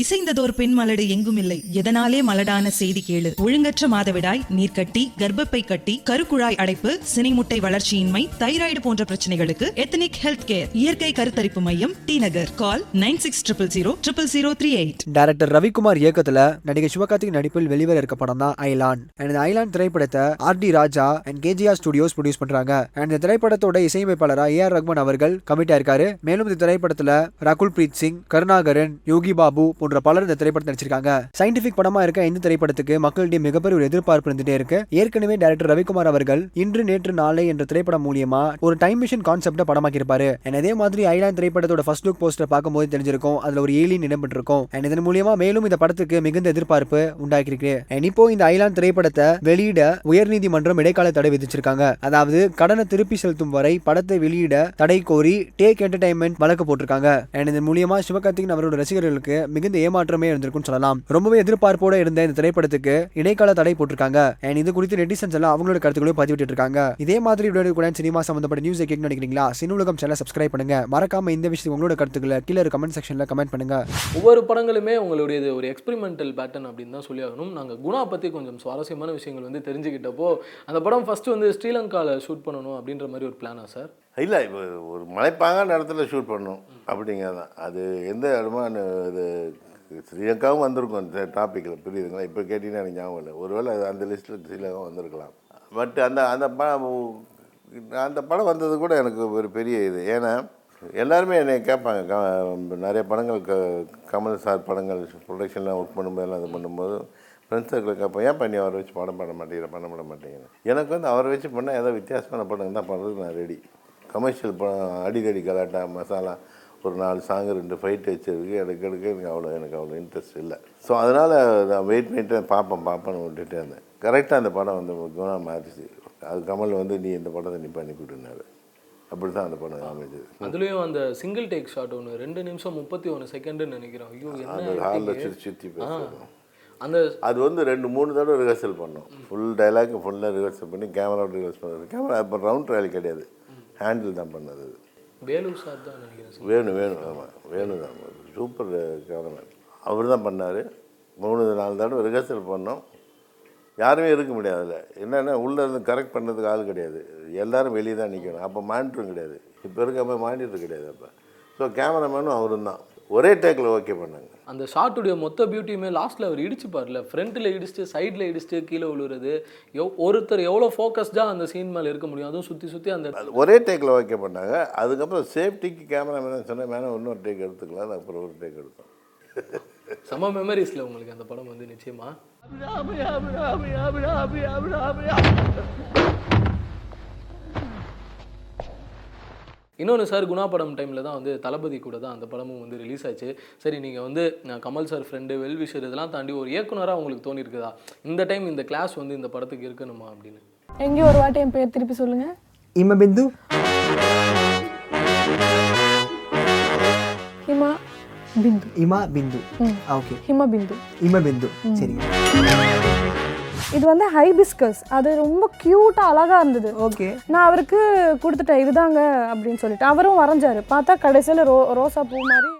இசைந்ததோர் பெண் மலடு எங்கும் இல்லை எதனாலே மலடான செய்தி கேளு. ஒழுங்கற்ற மாதவிடாய் நீர்க்கட்டி கர்ப்பப்பை கட்டி கருக்குழாய் அடைப்பு சினைமுட்டை வளர்ச்சியின்மை தைராய்டு போன்ற பிரச்சனைகளுக்கு எத்தனிக் ஹெல்த் கேர். இயற்கை கருத்தரிப்பு மையம் T Nagar. Call nine six triple zero triple zero three eight. Director Ravikumar இயக்கத்துல நடிகை சிவகார்த்திக் நடிப்பில் வெளிவர இருக்க படம் தான் ஐலான். அண்ட் இந்த ஐலான் திரைப்படத்தை R D Raja and KGR studios produce பண்றாங்க. அண்ட் இந்த திரைப்படத்தோட இசையமைப்பாளரா ஏ ஆர் ரஹ்மான் அவர்கள் கமிட்டா இருக்காரு மேலும் இந்த திரைப்படத்துல ரகுல் பிரீத் சிங் கருணாகரன் யோகி பாபு போன்ற பலர் இந்த திரைப்படத்தை நடிச்சிருக்காங்க. சயின்டிபிக் படமா இருக்க இந்த திரைப்படத்துக்கு மக்களிடையே மிகப்பெரிய ஒரு எதிர்பார்ப்பு இருந்துட்டே இருக்கு. ஏற்கனவே டைரக்டர் ரவிக்குமார் அவர்கள் இன்று நேற்று நாளை என்ற திரைப்படம் மூலியமா ஒரு டைம் மிஷின் கான்செப்ட படமாக்கியிருப்பாரு. அண்ட் அதே மாதிரி ஐலாண்ட் திரைப்படத்தோட ஃபர்ஸ்ட் லுக் போஸ்டர் பார்க்கும்போது தெரிஞ்சிருக்கும். அதுல ஒரு ஏலியன் இடம்பெற்றிருக்கும். அண்ட் இதன் மூலியமா மேலும் இந்த படத்துக்கு மிகுந்த எதிர்பார்ப்பு உண்டாக்கியிருக்கு. அண்ட் இப்போ இந்த ஐலாண்ட் திரைப்படத்தை வெளியிட உயர்நீதிமன்றம் இடைக்கால தடை விதிச்சிருக்காங்க. அதாவது கடனை திருப்பி செலுத்தும் வரை படத்தை வெளியிட தடை கோரி டேக் என்டர்டைன்மெண்ட் வழக்கு போட்டிருக்காங்க. அண்ட் இதன் மூலியமா சிவகார்த்திகன் அவரோட ரசிகர்களுக்கு மிகுந்த ஏமாற்றமே இருந்திருக்கும்னு சொல்லலாம். ரொம்பவே எதிர்பார்ப்போட இருந்த இந்த திரைப்படத்துக்கு இடைக்கால தடை போட்டிருக்காங்க. அண்ட் இது குறித்து நெட்டிசன்ஸ் எல்லாம் அவங்களோட கருத்துக்களையும் பதிவிட்டு இருக்காங்க இதே மாதிரி வீடியோ கூட சினிமா சம்பந்தப்பட்ட நியூஸ் கேட்க நினைக்கிறீங்களா? சினுலகம் சேனல் சப்ஸ்கிரைப் பண்ணுங்க. மறக்காம இந்த விஷயத்துக்கு உங்களோட கருத்துக்களை கீழே கமெண்ட் செக்ஷன்ல கமெண்ட் பண்ணுங்க. ஒவ்வொரு படங்களுமே உங்களுடையது ஒரு எக்ஸ்பெரிமெண்டல் பேட்டர்ன் அப்படின்னு தான் சொல்லி ஆகணும் நாங்கள் குணா பற்றி கொஞ்சம் சுவாரஸ்யமான விஷயங்கள் வந்து தெரிஞ்சுக்கிட்டப்போ அந்த படம் ஃபஸ்ட்டு வந்து ஸ்ரீலங்காவில் ஷூட் பண்ணணும் அப்படின்ற மாதிரி ஒரு பிளானா சார் இல்லை இப்போ ஒரு மலைப்பாங்கான இடத்துல ஷூட் பண்ணும். அப்படிங்கிறது தான் அது எந்த இடமா இது ஸ்ரீலங்காவும் வந்திருக்கும் அந்த டாப்பிக்கில் புரியுதுங்களா? இப்போ கேட்டிங்கன்னா எனக்கு ஞாபகம் இல்லை. ஒருவேளை அது அந்த லிஸ்ட்டில் ஸ்ரீலங்காவும் வந்திருக்கலாம். பட் அந்த அந்த படம் அந்த படம் வந்தது கூட எனக்கு ஒரு பெரிய இது. ஏன்னா எல்லாருமே என்னை கேட்பாங்க. க நிறைய படங்கள் க கமல் சார் படங்கள் ப்ரொடக்ஷன்லாம் ஒர்க் பண்ணும்போதெல்லாம் இது பண்ணும்போது ஃப்ரெண்ட்ஸ் சர்க்கிள் கேட்போம் ஏன் பண்ணி அவரை வச்சு படம் பண்ண மாட்டேங்கிற? பண்ண பண்ண மாட்டேங்கிறேன். எனக்கு வந்து அவரை வச்சு பண்ணால் ஏதோ வித்தியாசமான படம் தான் பண்ணுறதுக்கு நான் ரெடி கமர்ஷியல் படம் அடிக்கடி கலாட்டா மசாலா ஒரு நாலு சாங்கு ரெண்டு ஃபைட் வச்சிருக்கு. எனக்கு எடுக்க எனக்கு அவ்வளோ எனக்கு அவ்வளோ இன்ட்ரெஸ்ட் இல்லை. ஸோ அதனால் நான் வெயிட் பண்ணிட்டு பார்ப்பேன் பார்ப்பேன்னு விட்டுட்டே இருந்தேன். கரெக்டாக அந்த படம் வந்து குணம் மாறிச்சு. அது கமல் வந்து நீ இந்த படத்தை நீ பண்ணி கொடுனாரு அப்படி தான் அந்த படம் அமைஞ்சது. அதுலேயும் அந்த சிங்கிள் டேக் ஷாட் ஒன்று ரெண்டு நிமிஷம் முப்பத்தி ஒன்று செகண்டுன்னு நினைக்கிறேன். ஐயோ அந்த ஹாலில். சுற்றி சுற்றி ஆ. பேசுகிறோம் அந்த அது வந்து ரெண்டு மூணு தடவை ரிஹர்சல் பண்ணோம். ஃபுல் டைலாக் ஃபுல்லாக ரிஹர்சல் பண்ணி கேமராவோட ரிஹர்சல் பண்ணது கேமரா இப்போ ரவுண்ட் ட்ரையல் கிடையாது. ஹேண்டில் தான் பண்ணது. வேலூர் சார் தான் நினைக்கிறேன் சார். வேணும் வேணும் ஆமாம் வேணும் தான். Super cameraman. அவர் தான் பண்ணார். மூணு நாலு தடவை ரிஹர்சல் பண்ணோம். யாருமே இருக்க முடியாது அதில். என்னென்னா உள்ளே இருந்து கரெக்ட் பண்ணுறதுக்கு ஆள் கிடையாது. எல்லாரும் வெளியே தான் நிற்கணும் அப்போ மானிட்டரும் கிடையாது. இப்போ இருக்க மாதிரி மானிட்டர் கிடையாது அப்போ. ஸோ கேமராமேனும் அவரும் தான். ஒரே டேக்கில் ஓகே பண்ணாங்க. அந்த ஷாட்டுடைய மொத்த பியூட்டியுமே லாஸ்ட்டில் அவர் இடிச்சுப்பார்ல ஃப்ரண்ட்டில் இடிச்சுட்டு சைடில் இடிச்சுட்டு கீழே விழுறது. எவ் ஒருத்தர் எவ்வளோ ஃபோக்கஸ்டாக அந்த சீன் மேலே இருக்க முடியும்? அதுவும் சுற்றி சுற்றி அந்த ஒரே டேக்கில் ஓகே பண்ணாங்க அதுக்கப்புறம் சேஃப்டிக்கு கேமராமேன் சொன்னேன் வேணா இன்னொரு டேக் எடுத்துக்கலாம். அப்புறம் ஒரு டேக் எடுத்தோம் செம மெமரிஸில் உங்களுக்கு அந்த படம் வந்து நிச்சயமா? இன்னொன்று சார் குணா படம் டைமில் தான் வந்து தளபதி கூட தான் அந்த படமும் வந்து ரிலீஸ் ஆச்சு. சரி நீங்கள் வந்து நான் கமல் சார் ஃப்ரெண்டு வெல்விஷர் இதெல்லாம் தாண்டி ஒரு இயக்குனராக உங்களுக்கு தோணியிருக்குதா இந்த டைம் இந்த கிளாஸ் வந்து இந்த படத்துக்கு இருக்கணுமா அப்படின்னு? எங்கேயோ ஒரு வாட்டி என் பேர் திருப்பி சொல்லுங்க. இமபிந்து ஹிமா பிந்து. இமா பிந்து. ஓகே ஹிமா பிந்து. இம பிந்து. சரிங்க. இது வந்து ஹைபிஸ்கஸ் அது ரொம்ப க்யூட்டா அழகா இருந்தது. ஓகே. நான் அவருக்கு கொடுத்துட்டேன் இதுதாங்க அப்படின்னு சொல்லிட்டு. அவரும் வரைஞ்சாரு. பார்த்தா கடைசியில் ரோ ரோசா பூ மாதிரி